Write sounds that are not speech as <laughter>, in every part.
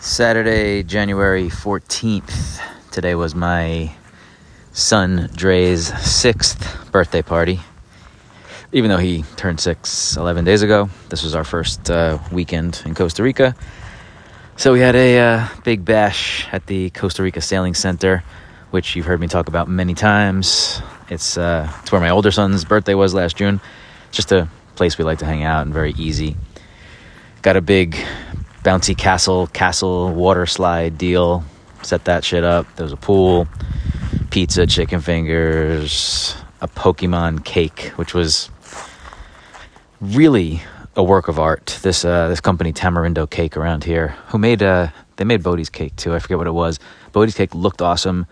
Saturday, January 14th. Today was my son Dre's sixth birthday party. Even though he turned six 11 days ago, this was our first uh, weekend in Costa Rica. So we had a uh, big bash at the Costa Rica Sailing Center, which you've heard me talk about many times. It's, uh, it's where my older son's birthday was last June. It's just a place we like to hang out and very easy. Got a big bouncy castle castle water slide deal. Set that shit up. There was a pool, pizza, chicken fingers, a Pokemon cake, which was really a work of art. This uh, this company Tamarindo Cake around here, who made uh, they made Bodhi's cake too. I forget what it was. Bodhi's cake looked awesome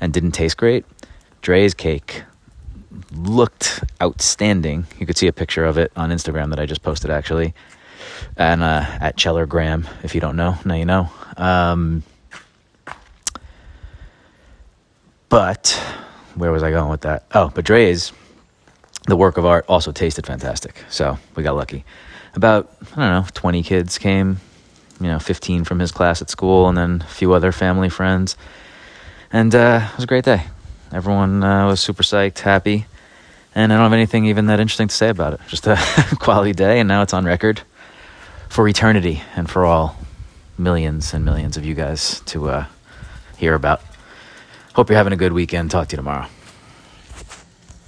and didn't taste great. Dre's cake looked outstanding. You could see a picture of it on Instagram that I just posted actually and uh, at Cheller Graham. If you don't know, now you know. Um, but where was I going with that? Oh, but Dre's, the work of art, also tasted fantastic. So we got lucky. About I don't know, twenty kids came. You know, fifteen from his class at school, and then a few other family friends. And uh, it was a great day. Everyone uh, was super psyched, happy, and I don't have anything even that interesting to say about it. Just a <laughs> quality day, and now it's on record for eternity and for all millions and millions of you guys to uh, hear about. Hope you're having a good weekend. Talk to you tomorrow.